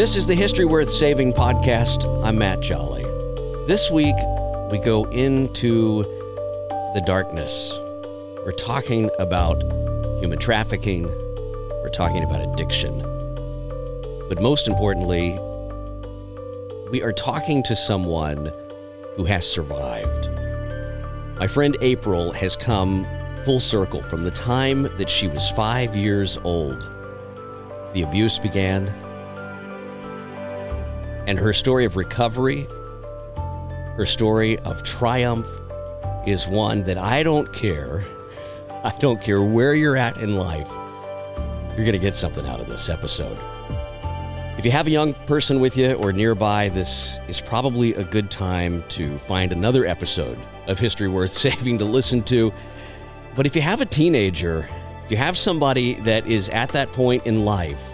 This is the History Worth Saving podcast. I'm Matt Jolly. This week, we go into the darkness. We're talking about human trafficking, we're talking about addiction. But most importantly, we are talking to someone who has survived. My friend April has come full circle from the time that she was five years old. The abuse began, and her story of recovery, her story of triumph, is one that I don't care. I don't care where you're at in life. You're going to get something out of this episode. If you have a young person with you or nearby, this is probably a good time to find another episode of History Worth Saving to listen to. But if you have a teenager, if you have somebody that is at that point in life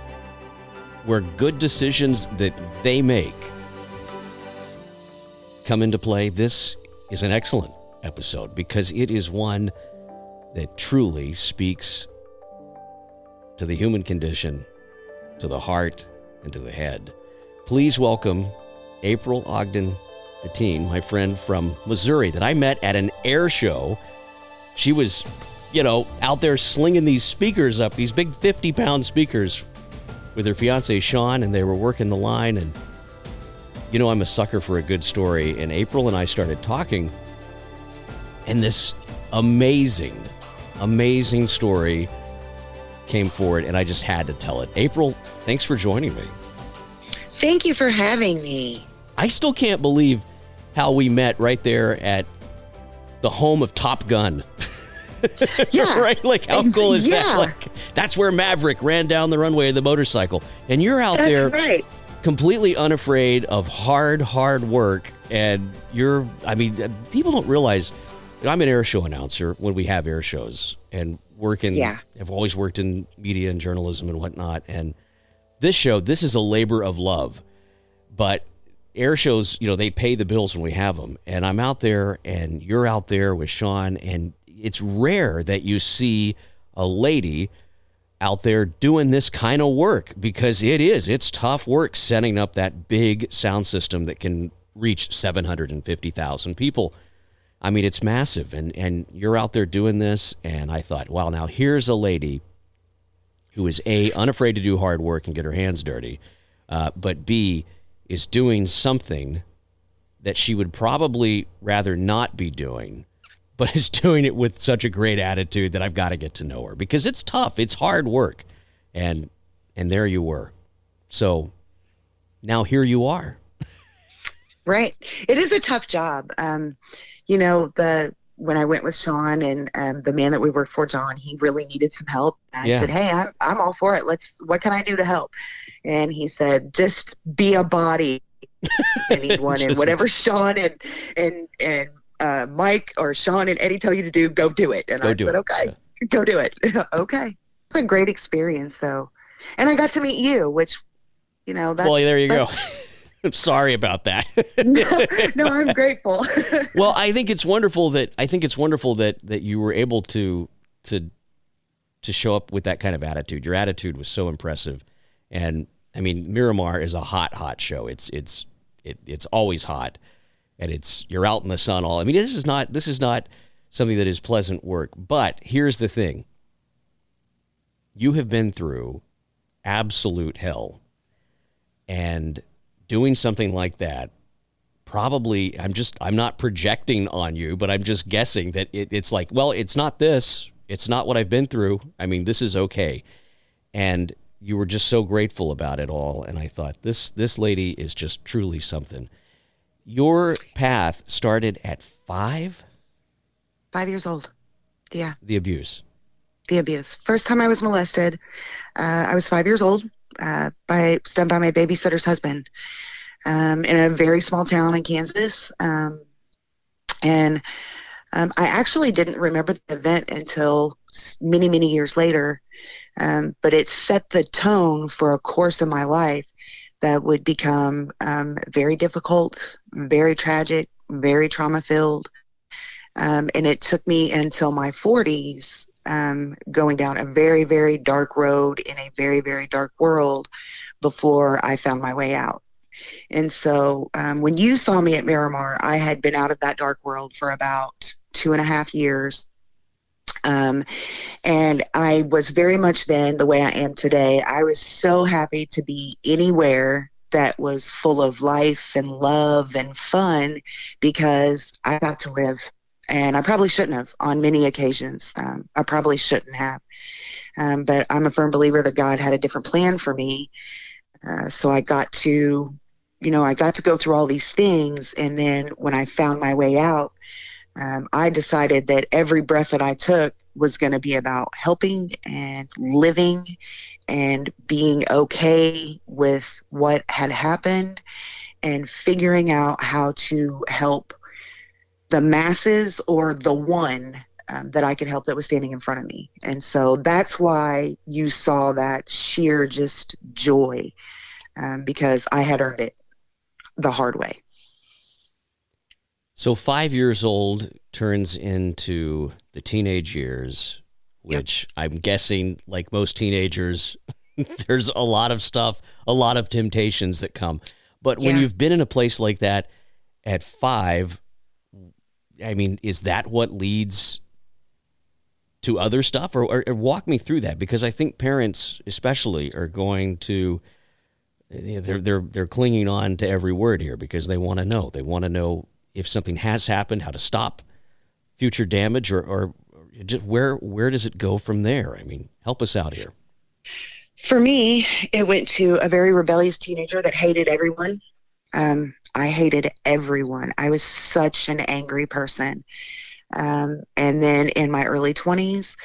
where good decisions that they make come into play, this is an excellent episode because it is one that truly speaks to the human condition, to the heart, and to the head. Please welcome April Ogden, teen, my friend from Missouri that I met at an air show. She was, you know, out there slinging these speakers up, these big 50 pound speakers with her fiance Sean, and they were working the line. And you know, I'm a sucker for a good story. And April and I started talking, and this amazing, amazing story came forward, and I just had to tell it. April, thanks for joining me. Thank you for having me. I still can't believe how we met right there at the home of Top Gun. Yeah. right? Like, how cool is that? yeah. Like, that's where Maverick ran down the runway of the motorcycle. And you're out That's there right. completely unafraid of hard, hard work. And you're, I mean, uh, people don't realize know, I'm an air show announcer when we have air shows and working. Yeah. I've always worked in media and journalism and whatnot. And this show, this is a labor of love. But air shows, you know, they pay the bills when we have them. And I'm out there and you're out there with Sean. And it's rare that you see a lady out there doing this kind of work because it is it's tough work setting up that big sound system that can reach 750,000 people. I mean it's massive and and you're out there doing this and I thought, wow, now here's a lady who is a unafraid to do hard work and get her hands dirty, uh, but b is doing something that she would probably rather not be doing but is doing it with such a great attitude that I've got to get to know her because it's tough. It's hard work. And and there you were. So now here you are. Right. It is a tough job. Um, you know, the when I went with Sean and um, the man that we worked for, John, he really needed some help. I Yeah. said, "Hey, I'm I'm all for it. Let's. What can I do to help?" And he said, "Just be a body. I need one, and whatever Sean and and and uh, Mike or Sean and Eddie tell you to do, go do it." And Go I do said, it. "Okay, go do it." okay. It's a great experience, though, and I got to meet you, which, you know, that's well, there you go. I'm sorry about that. no, no, I'm grateful. well, I think it's wonderful that I think it's wonderful that that you were able to to to show up with that kind of attitude. Your attitude was so impressive, and I mean, Miramar is a hot, hot show. It's it's it, it's always hot, and it's you're out in the sun all. I mean, this is not this is not something that is pleasant work. But here's the thing: you have been through absolute hell, and doing something like that probably i'm just i'm not projecting on you but i'm just guessing that it, it's like well it's not this it's not what i've been through i mean this is okay and you were just so grateful about it all and i thought this this lady is just truly something Your path started at five. Five years old. Yeah. The abuse. The abuse. First time I was molested, uh, I was five years old. Uh, by done by my babysitter's husband, um, in a very small town in Kansas, um, and um, I actually didn't remember the event until many many years later, um, but it set the tone for a course in my life that would become um, very difficult, very tragic, very trauma filled. Um, and it took me until my 40s um, going down a very, very dark road in a very, very dark world before I found my way out. And so um, when you saw me at Miramar, I had been out of that dark world for about two and a half years. Um, and I was very much then the way I am today. I was so happy to be anywhere that was full of life and love and fun because I got to live and I probably shouldn't have on many occasions. Um, I probably shouldn't have. Um, but I'm a firm believer that God had a different plan for me. Uh, so I got to, you know, I got to go through all these things. And then when I found my way out, um, I decided that every breath that I took was going to be about helping and living and being okay with what had happened and figuring out how to help the masses or the one um, that I could help that was standing in front of me. And so that's why you saw that sheer just joy um, because I had earned it the hard way. So, five years old turns into the teenage years, which yep. I'm guessing, like most teenagers, there's a lot of stuff, a lot of temptations that come. But when yeah. you've been in a place like that at five, I mean, is that what leads to other stuff, or, or, or, walk me through that? Because I think parents, especially, are going to eh, they're they're they're clinging on to every word here because they want to know. They want to know if something has happened, how to stop future damage, or or just where where does it go from there? I mean, help us out here. For me, it went to a very rebellious teenager that hated everyone. Um, I hated everyone. I was such an angry person. Um, and then in my early 20s,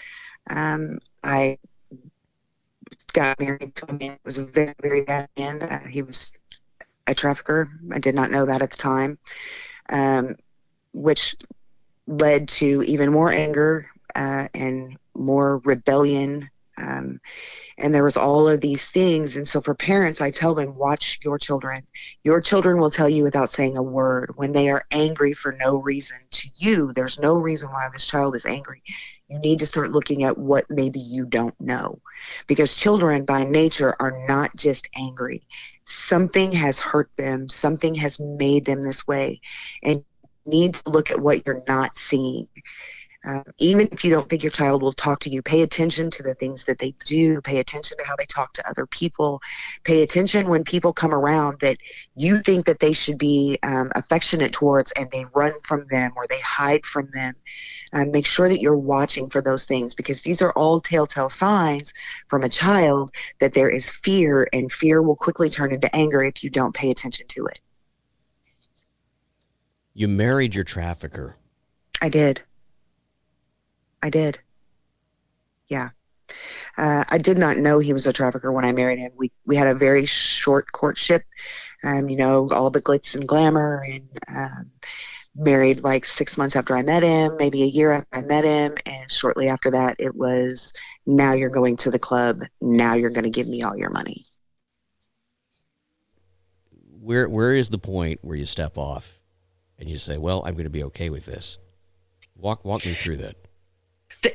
um, I got married to a man who was a very, very bad man. Uh, he was a trafficker. I did not know that at the time, um, which led to even more anger uh, and more rebellion um, and there was all of these things. And so for parents, I tell them, watch your children. Your children will tell you without saying a word when they are angry for no reason. To you, there's no reason why this child is angry. You need to start looking at what maybe you don't know. Because children by nature are not just angry. Something has hurt them, something has made them this way. And you need to look at what you're not seeing. Um, even if you don't think your child will talk to you, pay attention to the things that they do. Pay attention to how they talk to other people. Pay attention when people come around that you think that they should be um, affectionate towards and they run from them or they hide from them. Um, make sure that you're watching for those things because these are all telltale signs from a child that there is fear and fear will quickly turn into anger if you don't pay attention to it. You married your trafficker. I did. I did. Yeah. Uh, I did not know he was a trafficker when I married him. We we had a very short courtship, um, you know, all the glitz and glamour, and um, married like six months after I met him, maybe a year after I met him, and shortly after that, it was now you're going to the club. Now you're going to give me all your money. Where where is the point where you step off, and you say, "Well, I'm going to be okay with this"? Walk walk me through that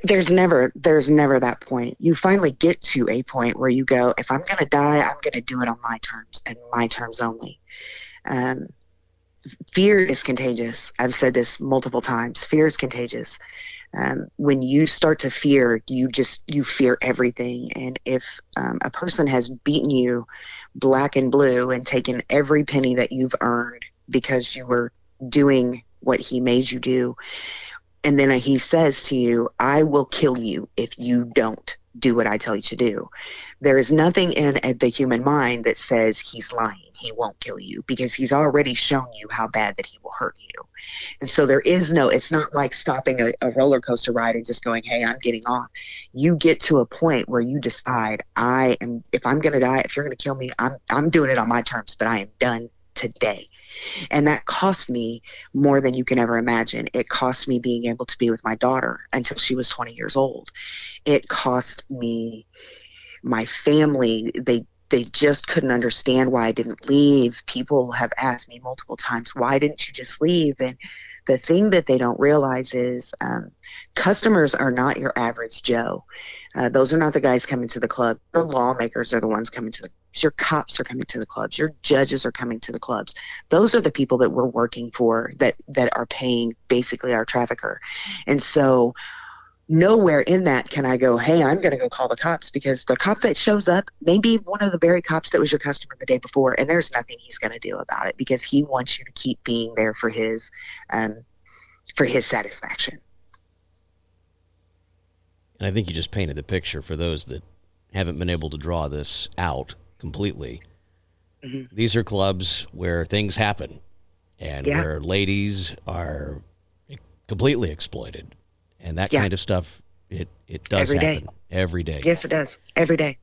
there's never there's never that point. You finally get to a point where you go if i'm going to die i'm going to do it on my terms and my terms only. Um, fear is contagious. I've said this multiple times. Fear is contagious. Um, when you start to fear you just you fear everything. And if um, a person has beaten you black and blue and taken every penny that you've earned because you were doing what he made you do and then he says to you, I will kill you if you don't do what I tell you to do. There is nothing in uh, the human mind that says he's lying. He won't kill you because he's already shown you how bad that he will hurt you. And so there is no, it's not like stopping a, a roller coaster ride and just going, hey, I'm getting off. You get to a point where you decide, I am, if I'm going to die, if you're going to kill me, I'm, I'm doing it on my terms, but I am done today. And that cost me more than you can ever imagine. It cost me being able to be with my daughter until she was 20 years old. It cost me my family. They they just couldn't understand why I didn't leave. People have asked me multiple times, why didn't you just leave? And the thing that they don't realize is um, customers are not your average Joe. Uh, those are not the guys coming to the club. The lawmakers are the ones coming to the your cops are coming to the clubs your judges are coming to the clubs. Those are the people that we're working for that that are paying basically our trafficker. And so nowhere in that can i go hey i'm going to go call the cops because the cop that shows up may be one of the very cops that was your customer the day before and there's nothing he's going to do about it because he wants you to keep being there for his um, for his satisfaction. And i think you just painted the picture for those that haven't been able to draw this out completely. Mm-hmm. These are clubs where things happen and yeah. where ladies are completely exploited. And that yeah. kind of stuff, it, it does every happen day. every day. Yes, it does. Every day.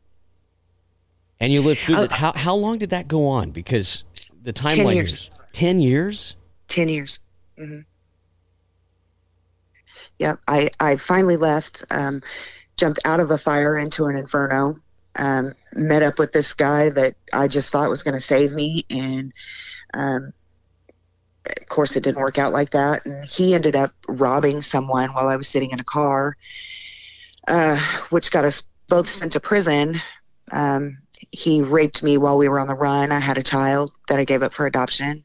And you lived through that. How, how long did that go on? Because the timeline 10 years. 10 years? 10 years. Mm-hmm. Yep. I, I finally left, um, jumped out of a fire into an inferno um, met up with this guy that I just thought was going to save me, and um, of course, it didn't work out like that. And he ended up robbing someone while I was sitting in a car, uh, which got us both sent to prison. Um, he raped me while we were on the run. I had a child that I gave up for adoption.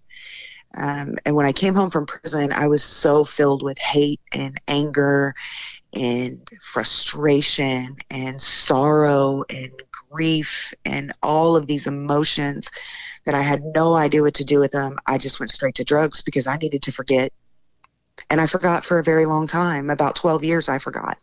Um, and when I came home from prison, I was so filled with hate and anger and frustration and sorrow and grief and all of these emotions that I had no idea what to do with them. I just went straight to drugs because I needed to forget. And I forgot for a very long time. About 12 years, I forgot.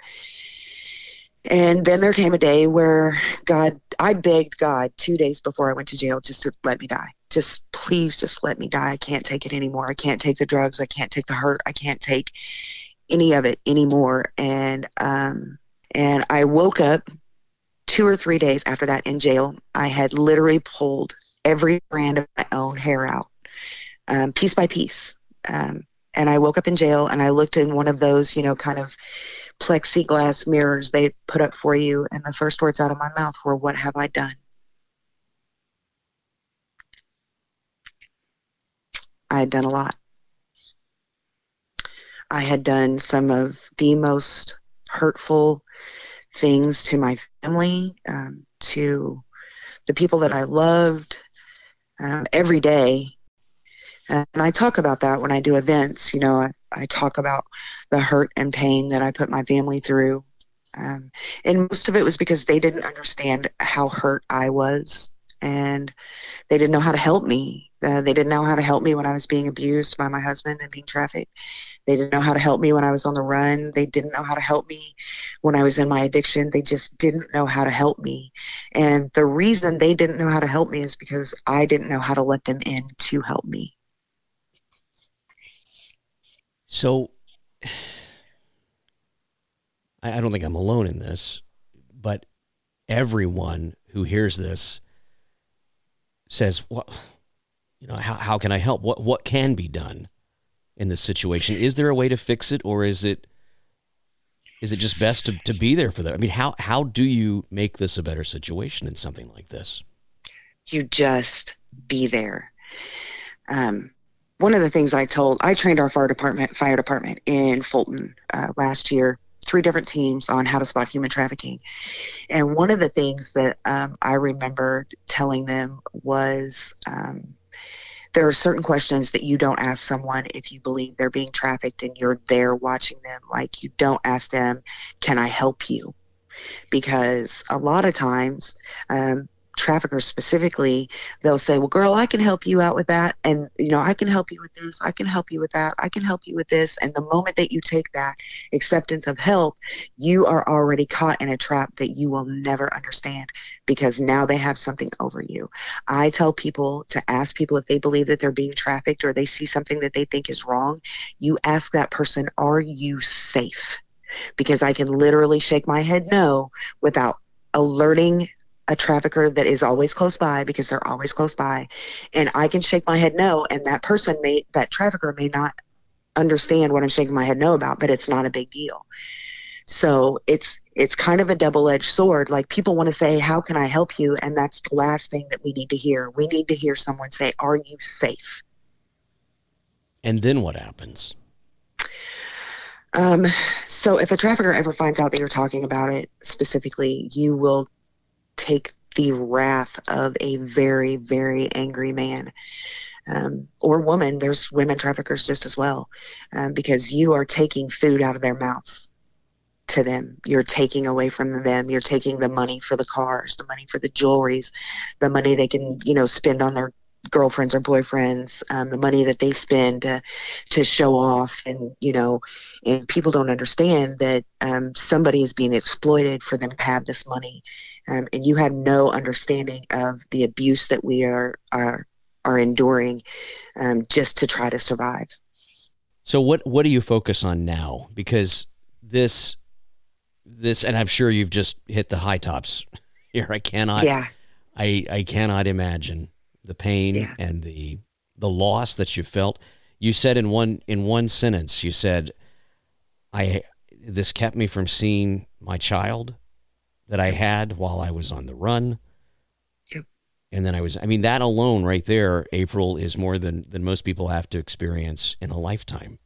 And then there came a day where God, I begged God two days before I went to jail just to let me die. Just please, just let me die. I can't take it anymore. I can't take the drugs. I can't take the hurt. I can't take any of it anymore. And um, and I woke up two or three days after that in jail. I had literally pulled every brand of my own hair out, um, piece by piece. Um, and I woke up in jail and I looked in one of those, you know, kind of plexiglass mirrors they put up for you. And the first words out of my mouth were, What have I done? I had done a lot. I had done some of the most hurtful things to my family, um, to the people that I loved um, every day. And I talk about that when I do events. You know, I, I talk about the hurt and pain that I put my family through. Um, and most of it was because they didn't understand how hurt I was and they didn't know how to help me. Uh, they didn't know how to help me when I was being abused by my husband and being trafficked. They didn't know how to help me when I was on the run. They didn't know how to help me when I was in my addiction. They just didn't know how to help me. And the reason they didn't know how to help me is because I didn't know how to let them in to help me. So I don't think I'm alone in this, but everyone who hears this says, "Well, you know, how how can I help? What what can be done in this situation? Is there a way to fix it, or is it is it just best to, to be there for them? I mean, how how do you make this a better situation in something like this? You just be there. Um, one of the things I told, I trained our fire department, fire department in Fulton uh, last year, three different teams on how to spot human trafficking. And one of the things that um, I remember telling them was um, there are certain questions that you don't ask someone if you believe they're being trafficked and you're there watching them. Like you don't ask them, "Can I help you?" Because a lot of times, um, traffickers specifically, they'll say, Well, girl, I can help you out with that. And, you know, I can help you with this. I can help you with that. I can help you with this. And the moment that you take that acceptance of help, you are already caught in a trap that you will never understand because now they have something over you. I tell people to ask people if they believe that they're being trafficked or they see something that they think is wrong. You ask that person, Are you safe? Because I can literally shake my head no without alerting a trafficker that is always close by because they're always close by and i can shake my head no and that person may that trafficker may not understand what i'm shaking my head no about but it's not a big deal. So it's it's kind of a double-edged sword. Like people want to say how can i help you? And that's the last thing that we need to hear. We need to hear someone say are you safe? And then what happens? Um, so if a trafficker ever finds out that you're talking about it specifically, you will take the wrath of a very, very angry man. Um, or woman, there's women traffickers just as well, um, because you are taking food out of their mouths to them. You're taking away from them. You're taking the money for the cars, the money for the jewelries, the money they can, you know, spend on their girlfriends or boyfriends, um, the money that they spend to, to show off, and you know, and people don't understand that um, somebody is being exploited for them to have this money, um, and you have no understanding of the abuse that we are are are enduring um, just to try to survive. So what what do you focus on now? Because this this, and I'm sure you've just hit the high tops here. I cannot. Yeah. I I cannot imagine the pain Yeah. and the the loss that you felt. You said in one in one sentence, you said, "I this kept me from seeing my child that I had while I was on the run." Yep. And then I was I mean that alone right there, April is more than than most people have to experience in a lifetime.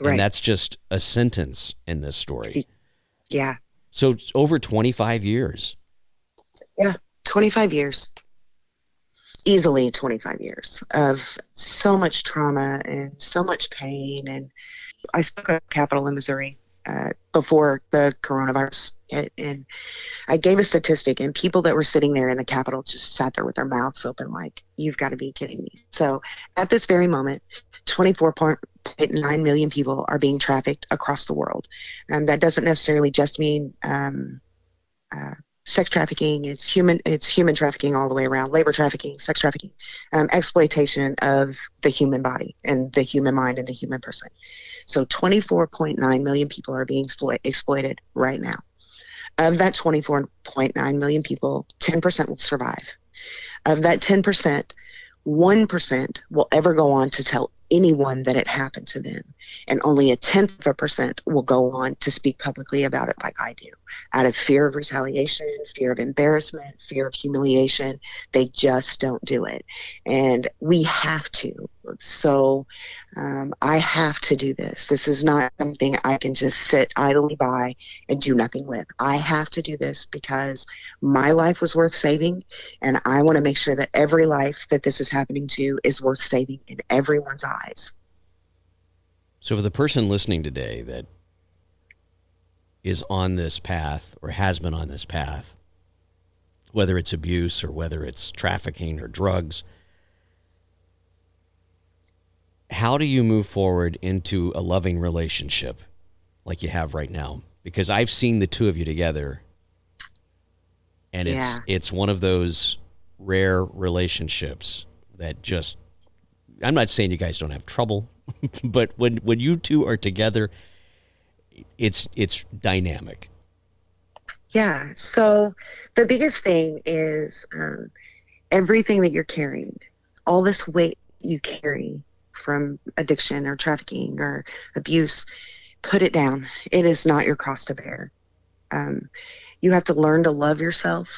Right. And that's just a sentence in this story. yeah. So over 25 years. Yeah, 25 years easily 25 years of so much trauma and so much pain and i spoke at capitol in missouri uh, before the coronavirus hit and i gave a statistic and people that were sitting there in the capitol just sat there with their mouths open like you've got to be kidding me. So at this very moment 24.9 million people are being trafficked across the world and that doesn't necessarily just mean um, uh, sex trafficking it's human it's human trafficking all the way around labor trafficking sex trafficking um, exploitation of the human body and the human mind and the human person. So 24.9 million people are being exploit, exploited right now. Of that 24.9 million people 10% will survive. Of that 10% 1% will ever go on to tell anyone that it happened to them and only a tenth of a percent will go on to speak publicly about it like i do out of fear of retaliation, fear of embarrassment, fear of humiliation. They just don't do it. And we have to. So um, I have to do this. This is not something I can just sit idly by and do nothing with. I have to do this because my life was worth saving. And I want to make sure that every life that this is happening to is worth saving in everyone's eyes. So for the person listening today that is on this path or has been on this path, whether it's abuse or whether it's trafficking or drugs, how do you move forward into a loving relationship like you have right now? Because I've seen the two of you together and it's Yeah. it's one of those rare relationships that just I'm not saying you guys don't have trouble, but when when you two are together, it's it's dynamic. Yeah. So the biggest thing is um, everything that you're carrying, all this weight you carry from addiction or trafficking or abuse, put it down. It is not your cross to bear. Um, you have to learn to love yourself.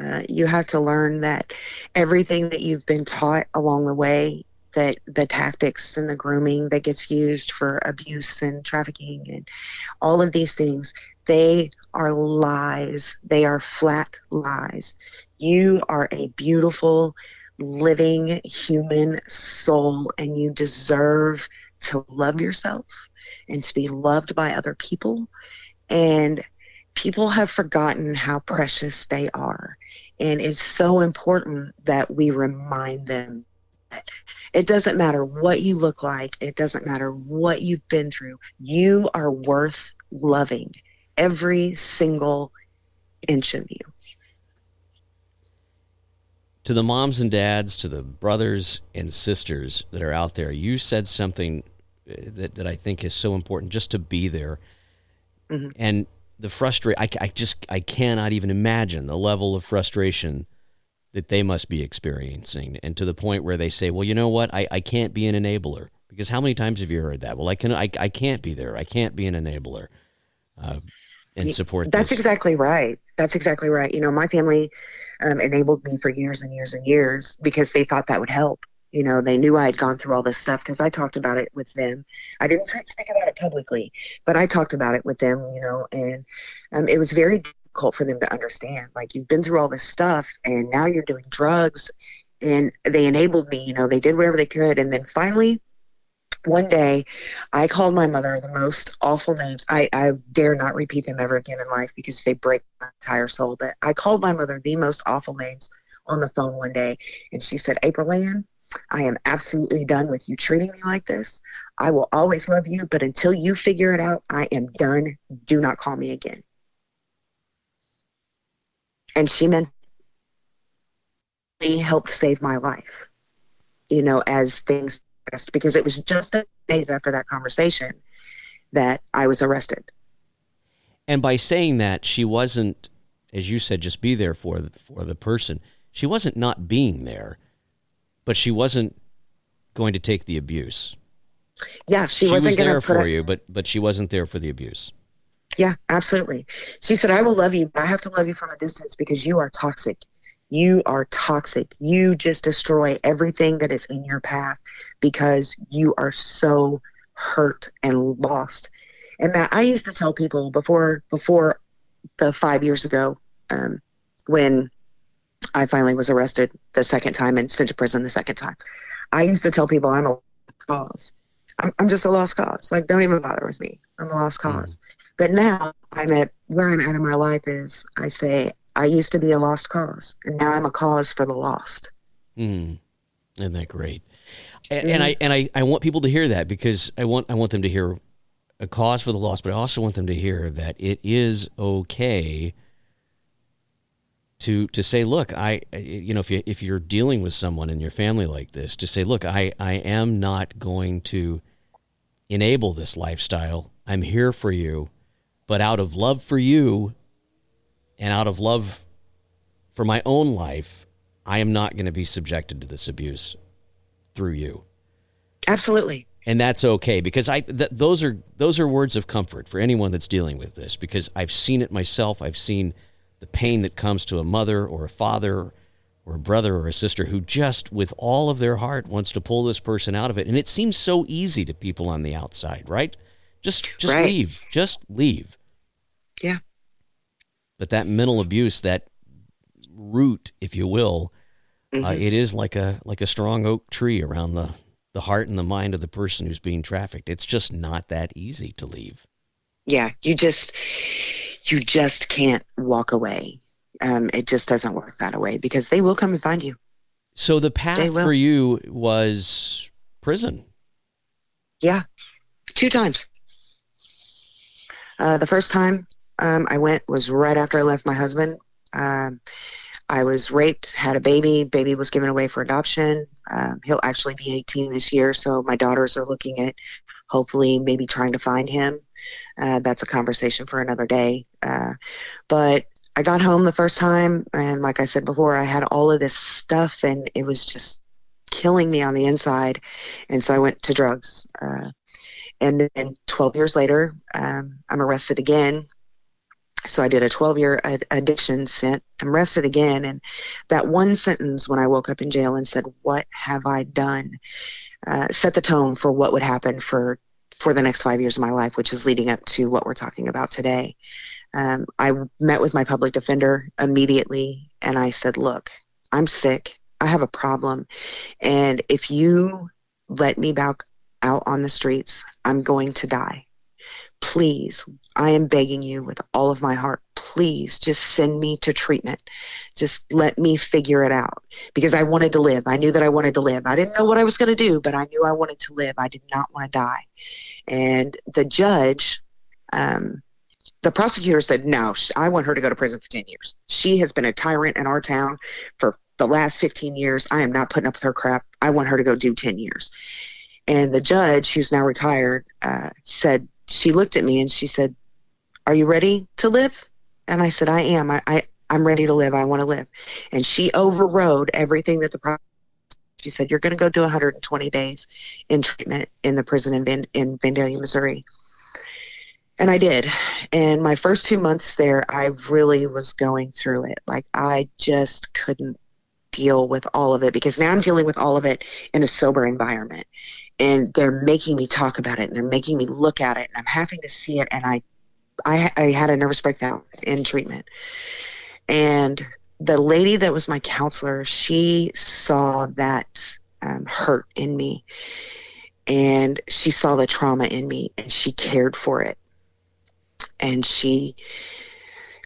Uh, you have to learn that everything that you've been taught along the way that the tactics and the grooming that gets used for abuse and trafficking and all of these things they are lies. They are flat lies. You are a beautiful living human soul and you deserve to love yourself and to be loved by other people. And people have forgotten how precious they are. And it's so important that we remind them it doesn't matter what you look like, it doesn't matter what you've been through. You are worth loving every single inch of you. To the moms and dads, to the brothers and sisters that are out there, you said something uh, that, that I think is so important just to be there. Mm-hmm. And the frustration, I, I just, I cannot even imagine the level of frustration that they must be experiencing. And to the point where they say, well, you know what? I, I can't be an enabler. Because how many times have you heard that? Well, I can, I, I can't be there. I can't be an enabler. Uh, and support. That's this. exactly right. That's exactly right. You know, my family um, enabled me for years and years and years because they thought that would help. You know, they knew I had gone through all this stuff because I talked about it with them. I didn't speak about it publicly, but I talked about it with them. You know, and um, it was very difficult for them to understand. Like you've been through all this stuff, and now you're doing drugs, and they enabled me. You know, they did whatever they could, and then finally one day I called my mother the most awful names. I, I dare not repeat them ever again in life because they break my entire soul. But I called my mother the most awful names on the phone one day. And she said, April Ann, I am absolutely done with you treating me like this. I will always love you, but until you figure it out, I am done. Do not call me again. And she meant he helped save my life, you know, as things because it was just days after that conversation that I was arrested. And by saying that, she wasn't, as you said, just be there for the, for the person. She wasn't not being there, but she wasn't going to take the abuse. Yeah, she, she wasn't was there for it, you, but but she wasn't there for the abuse. Yeah, absolutely. She said, "I will love you, but I have to love you from a distance because you are toxic you are toxic. You just destroy everything that is in your path because you are so hurt and lost. And Matt, I used to tell people before before the five years ago, um, when I finally was arrested the second time and sent to prison the second time, I used to tell people I'm a cause. I'm, I'm just a lost cause. Like, don't even bother with me. I'm a lost hmm. cause. Mm. But now I'm at where I'm at in my life is I say I used to be a lost cause, and now I'm a cause for the lost. Mm. Isn't that great? And, mm. and I and I, I want people to hear that because I want I want them to hear a cause for the lost, but I also want them to hear that it is okay to to say, look, I you know if you if you're dealing with someone in your family like this, to say, look, I I am not going to enable this lifestyle. I'm here for you, but out of love for you, and out of love for my own life, I am not going to be subjected to this abuse through you. Absolutely. And that's okay because I th- those are those are words of comfort for anyone that's dealing with this because I've seen it myself. I've seen the pain that comes to a mother or a father or a brother or a sister who just with all of their heart wants to pull this person out of it and it seems so easy to people on the outside, right? Just just right. leave. Just leave. Yeah. But that mental abuse, that root, if you will, uh, mm-hmm. uh, it is like a like a strong oak tree around the the heart and the mind of the person who's being trafficked. It's just not that easy to leave. Yeah, you just you just can't walk away. Um, it just doesn't work that way because they will come and find you. So the path for you was prison. Yeah, two times. Uh, the first time um, I went was right after I left my husband. Um, I was raped, had a baby. Baby was given away for adoption. Um, he'll actually be 18 this year, so my daughters are looking at hopefully maybe trying to find him. Uh, that's a conversation for another day. Uh, but I got home the first time, and like I said before, I had all of this stuff, and it was just killing me on the inside. And so I went to drugs. Uh, and then 12 years later, um, I'm arrested again so I did a 12 year ad- addiction stint. I'm arrested again. And that one sentence when I woke up in jail and said, What have I done? Uh, set the tone for what would happen for, for the next five years of my life, which is leading up to what we're talking about today. Um, I met with my public defender immediately and I said, Look, I'm sick. I have a problem. And if you let me back out on the streets, I'm going to die please, I am begging you with all of my heart, please just send me to treatment. Just let me figure it out because I wanted to live. I knew that I wanted to live. I didn't know what I was going to do, but I knew I wanted to live. I did not want to die. And the judge, um, the prosecutor said, no, I want her to go to prison for 10 years. She has been a tyrant in our town for the last 15 years. I am not putting up with her crap. I want her to go do 10 years. And the judge, who's now retired, uh, said, she looked at me and she said, Are you ready to live? And I said, I am. I, I, I'm ready to live. I want to live. And she overrode everything that the she said, You're going to go do 120 days in treatment in the prison in, ben, in Vandalia, Missouri. And I did. And my first two months there, I really was going through it. Like, I just couldn't deal with all of it because now I'm dealing with all of it in a sober environment. And they're making me talk about it and they're making me look at it and I'm having to see it and I I, I had a nervous breakdown in treatment. And the lady that was my counselor she saw that um, hurt in me. And she saw the trauma in me and she cared for it. And she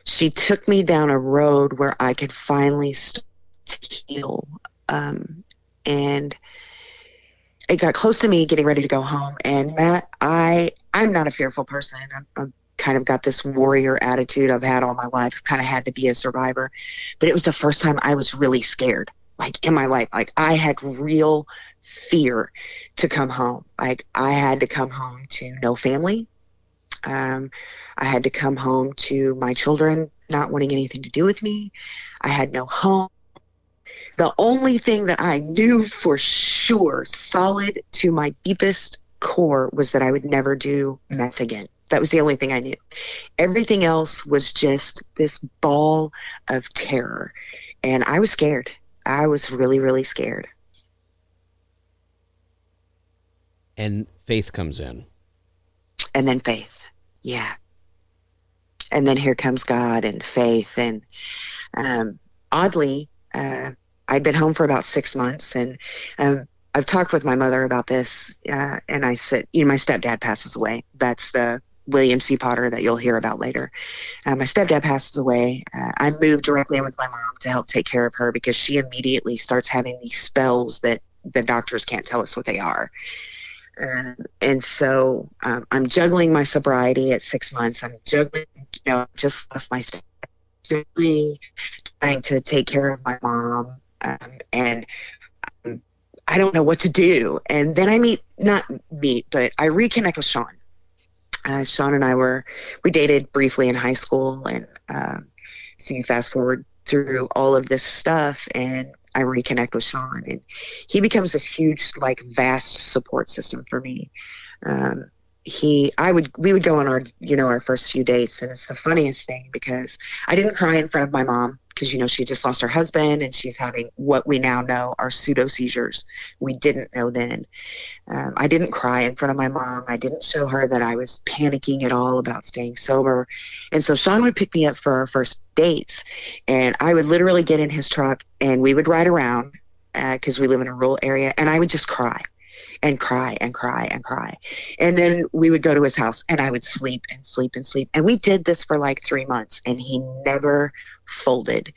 she took me down a road where I could finally start to heal um, and it got close to me getting ready to go home. And Matt, I I'm not a fearful person. I'm, I'm kind of got this warrior attitude I've had all my life. I've kind of had to be a survivor, but it was the first time I was really scared. Like in my life, like I had real fear to come home. Like I had to come home to no family. Um, I had to come home to my children not wanting anything to do with me. I had no home. The only thing that I knew for sure, solid to my deepest core, was that I would never do meth again. That was the only thing I knew. Everything else was just this ball of terror. And I was scared. I was really, really scared. And faith comes in. And then faith. Yeah. And then here comes God and faith. And um, oddly, uh, I'd been home for about six months, and um, I've talked with my mother about this, uh, and I said, you know, my stepdad passes away. That's the William C. Potter that you'll hear about later. Uh, my stepdad passes away. Uh, I moved directly in with my mom to help take care of her because she immediately starts having these spells that the doctors can't tell us what they are. Uh, and so um, I'm juggling my sobriety at six months. I'm juggling, you know, just lost my stepdad, juggling, trying to take care of my mom, um, and um, I don't know what to do. And then I meet, not meet, but I reconnect with Sean. Uh, Sean and I were, we dated briefly in high school. And um, so you fast forward through all of this stuff and I reconnect with Sean. And he becomes this huge, like, vast support system for me. Um, he i would we would go on our you know our first few dates and it's the funniest thing because i didn't cry in front of my mom because you know she just lost her husband and she's having what we now know are pseudo seizures. We didn't know then. Um, i didn't cry in front of my mom. I didn't show her that i was panicking at all about staying sober. And so sean would pick me up for our first dates and i would literally get in his truck and we would ride around because uh, we live in a rural area and i would just cry and cry and cry and cry. And then we would go to his house and I would sleep and sleep and sleep. And we did this for like three months and he never folded.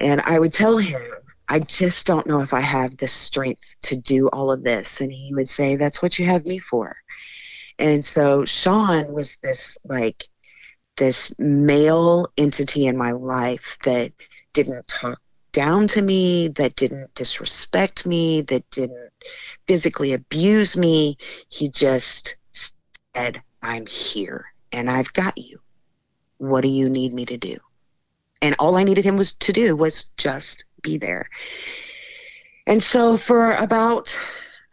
And I would tell him, I just don't know if I have the strength to do all of this. And he would say, That's what you have me for. And so Sean was this like this male entity in my life that didn't talk down to me, that didn't disrespect me, that didn't physically abuse me. He just said, I'm here and I've got you. What do you need me to do? And all I needed him was to do was just be there. And so for about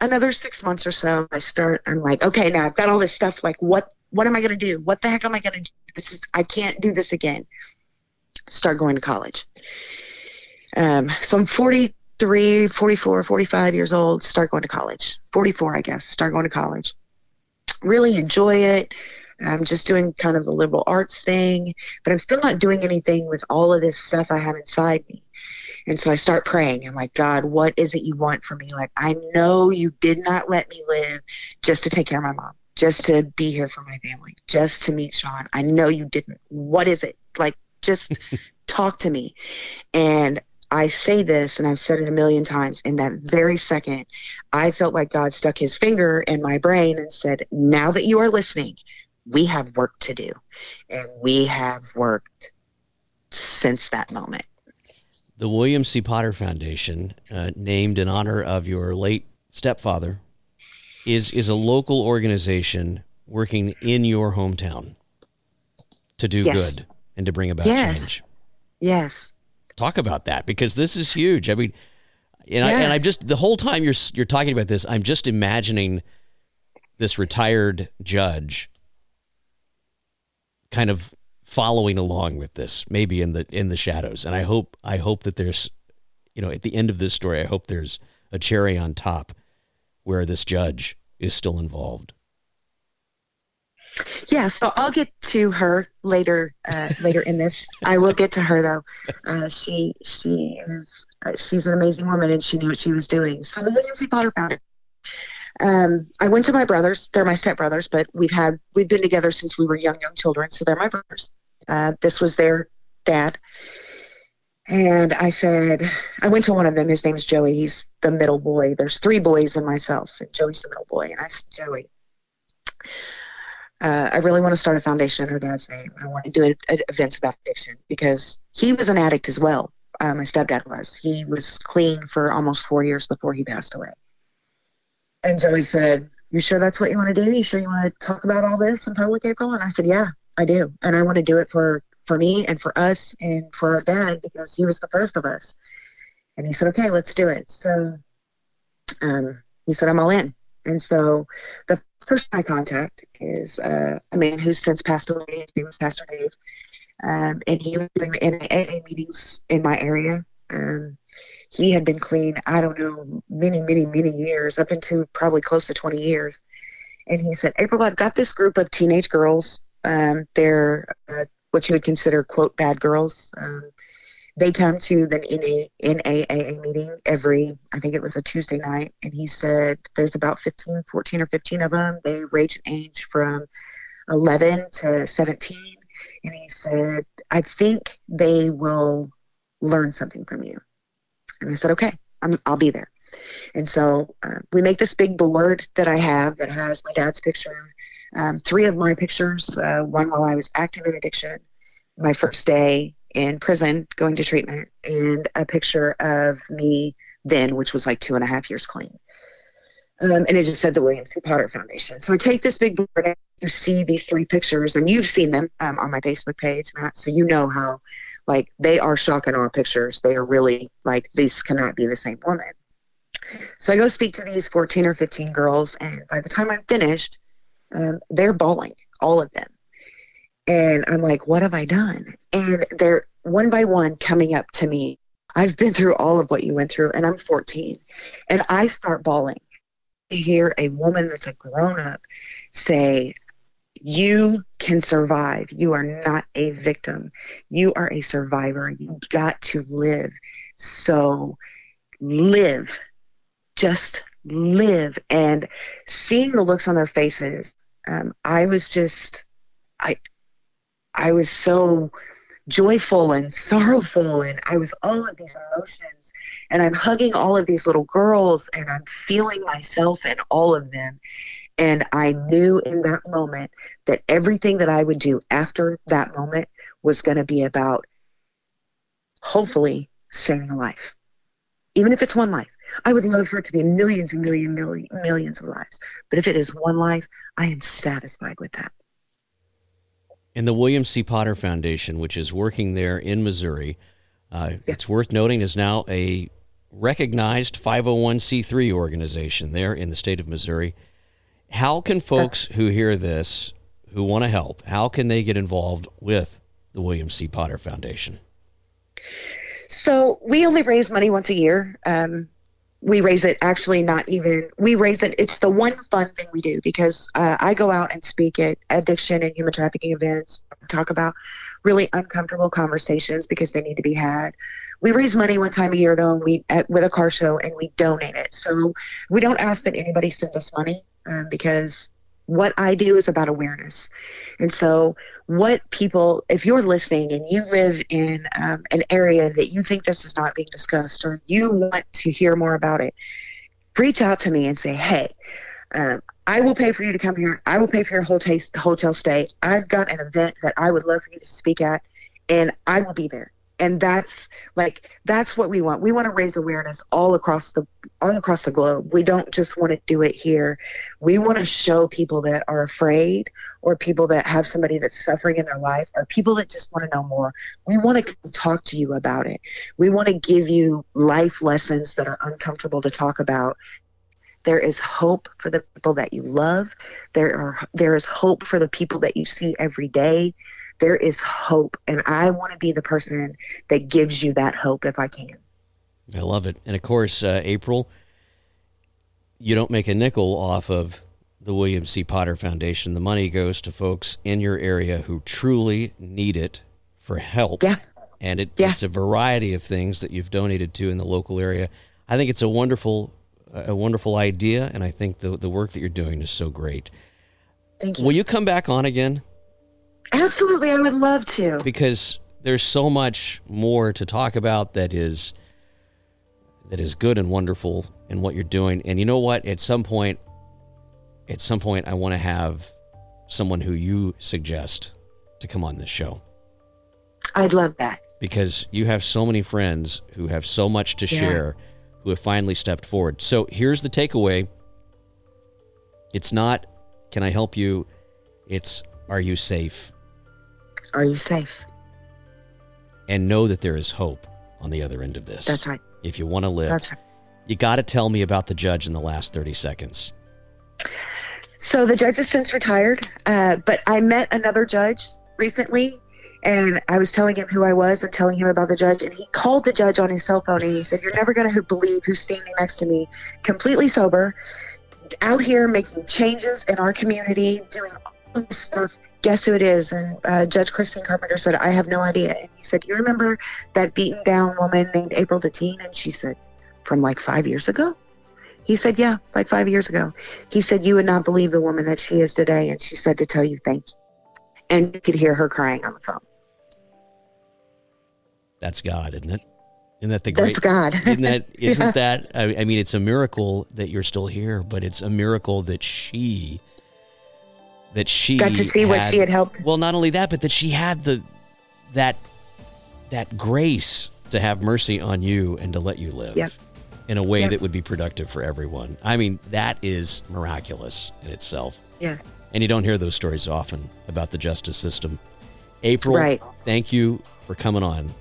another six months or so, I start, I'm like, okay, now I've got all this stuff. Like, what, what am I going to do? What the heck am I going to do? This is, I can't do this again. Start going to college. Um, so I'm 43, 44, 45 years old, start going to college. 44, I guess, start going to college. Really enjoy it. I'm just doing kind of the liberal arts thing, but I'm still not doing anything with all of this stuff I have inside me. And so I start praying. I'm like, God, what is it you want from me? Like, I know you did not let me live just to take care of my mom. just to be here for my family, just to meet Sean. I know you didn't. What is it? Like, just talk to me. And I say this, and I've said it a million times. In that very second, I felt like God stuck his finger in my brain and said, Now that you are listening, we have work to do. And we have worked since that moment. The William C. Potter Foundation, uh, named in honor of your late stepfather, is is a local organization working in your hometown to do yes. good and to bring about yes. change. Yes. Talk about that because this is huge. I mean, and, yeah. I, and I'm just the whole time you're you're talking about this, I'm just imagining this retired judge kind of following along with this, maybe in the in the shadows. And I hope I hope that there's, you know, at the end of this story, I hope there's a cherry on top where this judge is still involved. Yeah, so I'll get to her later. Uh, later in this, I will get to her though. Uh, she she is uh, she's an amazing woman, and she knew what she was doing. So the William C. Potter Foundation. Um, I went to my brothers. They're my stepbrothers, but we've had we've been together since we were young young children. So they're my brothers. Uh, this was their dad, and I said, I went to one of them. His name's Joey. He's the middle boy. There's three boys and myself, and Joey's the middle boy. And I said, Joey, uh, I really want to start a foundation in her dad's name. I want to do events about addiction because he was an addict as well. Uh, my stepdad was. He was clean for almost four years before he passed away. And Joey said, You sure that's what you want to do? You sure you want to talk about all this in public, April? And I said, Yeah, I do. And I want to do it for for me and for us and for our dad because he was the first of us. And he said, okay, let's do it. So um, he said, I'm all in. And so the person I contact is uh, a man who's since passed away. His name was Pastor Dave. Um, and he was doing the NAA meetings in my area. Um, he had been clean, I don't know, many, many, many years, up into probably close to 20 years. And he said, April, I've got this group of teenage girls. Um, they're uh, what you would consider quote bad girls. Um, they come to the NAA meeting every, I think it was a Tuesday night, and he said there's about 15, 14 or 15 of them. They range in age from 11 to 17. And he said, I think they will learn something from you. And I said, okay, i will be there. And so uh, we make this big board that I have that has my dad's picture, um, three of my pictures, uh, one while I was active in addiction, my first day in prison going to treatment, and a picture of me then, which was like two and a half years clean. Um, and it just said the William C. Potter Foundation. So I take this big board and you see these three pictures, and you've seen them um, on my Facebook page, Matt. So you know how, like, they are shock and awe pictures. They are really like these cannot be the same woman. So I go speak to these 14 or 15 girls, and by the time I'm finished, um, they're bawling, all of them. And I'm like, what have I done? And they're one by one coming up to me. I've been through all of what you went through, and I'm 14. And I start bawling to hear a woman that's a grown up say, you can survive. You are not a victim. You are a survivor. You've got to live. So live. Just live. And seeing the looks on their faces, um, I was just, I, I was so joyful and sorrowful and I was all of these emotions and I'm hugging all of these little girls and I'm feeling myself and all of them. And I knew in that moment that everything that I would do after that moment was going to be about hopefully saving a life. Even if it's one life. I would love for it to be millions and million, million millions of lives. But if it is one life I am satisfied with that and the William C. Potter Foundation, which is working there in Missouri. Uh, yeah. It's worth noting is now a recognized 501c3 organization there in the state of Missouri. How can folks who hear this, who want to help, how can they get involved with the William C. Potter Foundation? So we only raise money once a year. Um, we raise it actually not even we raise it it's the one fun thing we do because uh, i go out and speak at addiction and human trafficking events talk about really uncomfortable conversations because they need to be had. We raise money one time a year though and we at, with a car show and we donate it. So we don't ask that anybody send us money um, because what I do is about awareness. And so, what people, if you're listening and you live in um, an area that you think this is not being discussed or you want to hear more about it, reach out to me and say, hey, um, I will pay for you to come here. I will pay for your hotel hotel stay. I've got an event that I would love for you to speak at, and I will be there and that's like that's what we want. We want to raise awareness all across the all across the globe. We don't just want to do it here. We want to show people that are afraid or people that have somebody that's suffering in their life or people that just want to know more. We want to talk to you about it. We want to give you life lessons that are uncomfortable to talk about there is hope for the people that you love there are there is hope for the people that you see every day there is hope. And I want to be the person that gives you that hope if I can. I love it. And of course, uh, April, you don't make a nickel off of the William C. Potter Foundation. The money goes to folks in your area who truly need it for help. Yeah. And it, yeah. it's a variety of things that you've donated to in the local area. I think it's a wonderful, a wonderful idea, and I think the the work that you're doing is so great. Thank you. Will you come back on again? Absolutely, I would love to. Because there's so much more to talk about that is that is good and wonderful in what you're doing. And you know what? At some point, at some point, I want to have someone who you suggest to come on this show. I'd love that. Because you have so many friends who have so much to yeah. share who have finally stepped forward. So here's the takeaway it's not, can I help you? It's, are you safe? Are you safe? And know that there is hope on the other end of this. That's right. If you want to live. That's right. You got to tell me about the judge in the last 30 seconds. So the judge has since retired, uh, but I met another judge recently and I was telling him who I was and telling him about the judge, and he called the judge on his cell phone and he said, "You're never going to believe who's standing next to me, completely sober, out here making changes in our community, doing all this stuff, guess who it is? And uh, Judge Christine Carpenter said, I have no idea. And he said, You remember that beaten down woman named April Deteen? And she said, From like five years ago? He said, Yeah, like five years ago. He said, You would not believe the woman that she is today. And she said to tell you thank you. And you could hear her crying on the phone. That's God, isn't it? Isn't that the great? That's God. isn't that? Isn't yeah. that? I, I mean, it's a miracle that you're still here, but it's a miracle that she that she got to see had, what she had helped. Well, not only that, but that she had the that that grace to have mercy on you and to let you live yep. in a way yep. that would be productive for everyone. I mean, that is miraculous in itself. Yeah. And you don't hear those stories often about the justice system. April, right. thank you for coming on.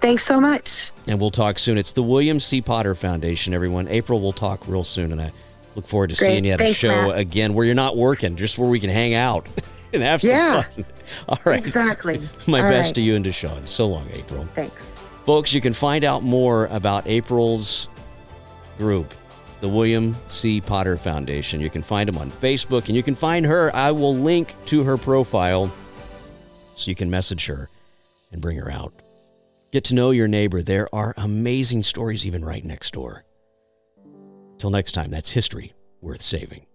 Thanks so much. And we'll talk soon. It's the William C. Potter Foundation, everyone. April, we'll talk real soon. And I Look forward to Great. seeing you at Thanks, a show Matt. again where you're not working, just where we can hang out and have some yeah, fun. All right. Exactly. My All best right. to you and to Sean. So long, April. Thanks. Folks, you can find out more about April's group, the William C. Potter Foundation. You can find them on Facebook and you can find her. I will link to her profile so you can message her and bring her out. Get to know your neighbor. There are amazing stories even right next door. Till next time, that's history worth saving.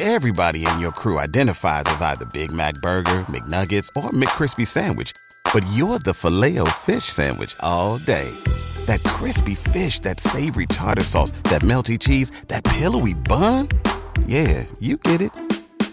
Everybody in your crew identifies as either Big Mac Burger, McNuggets, or McCrispy Sandwich. But you're the filet fish Sandwich all day. That crispy fish, that savory tartar sauce, that melty cheese, that pillowy bun. Yeah, you get it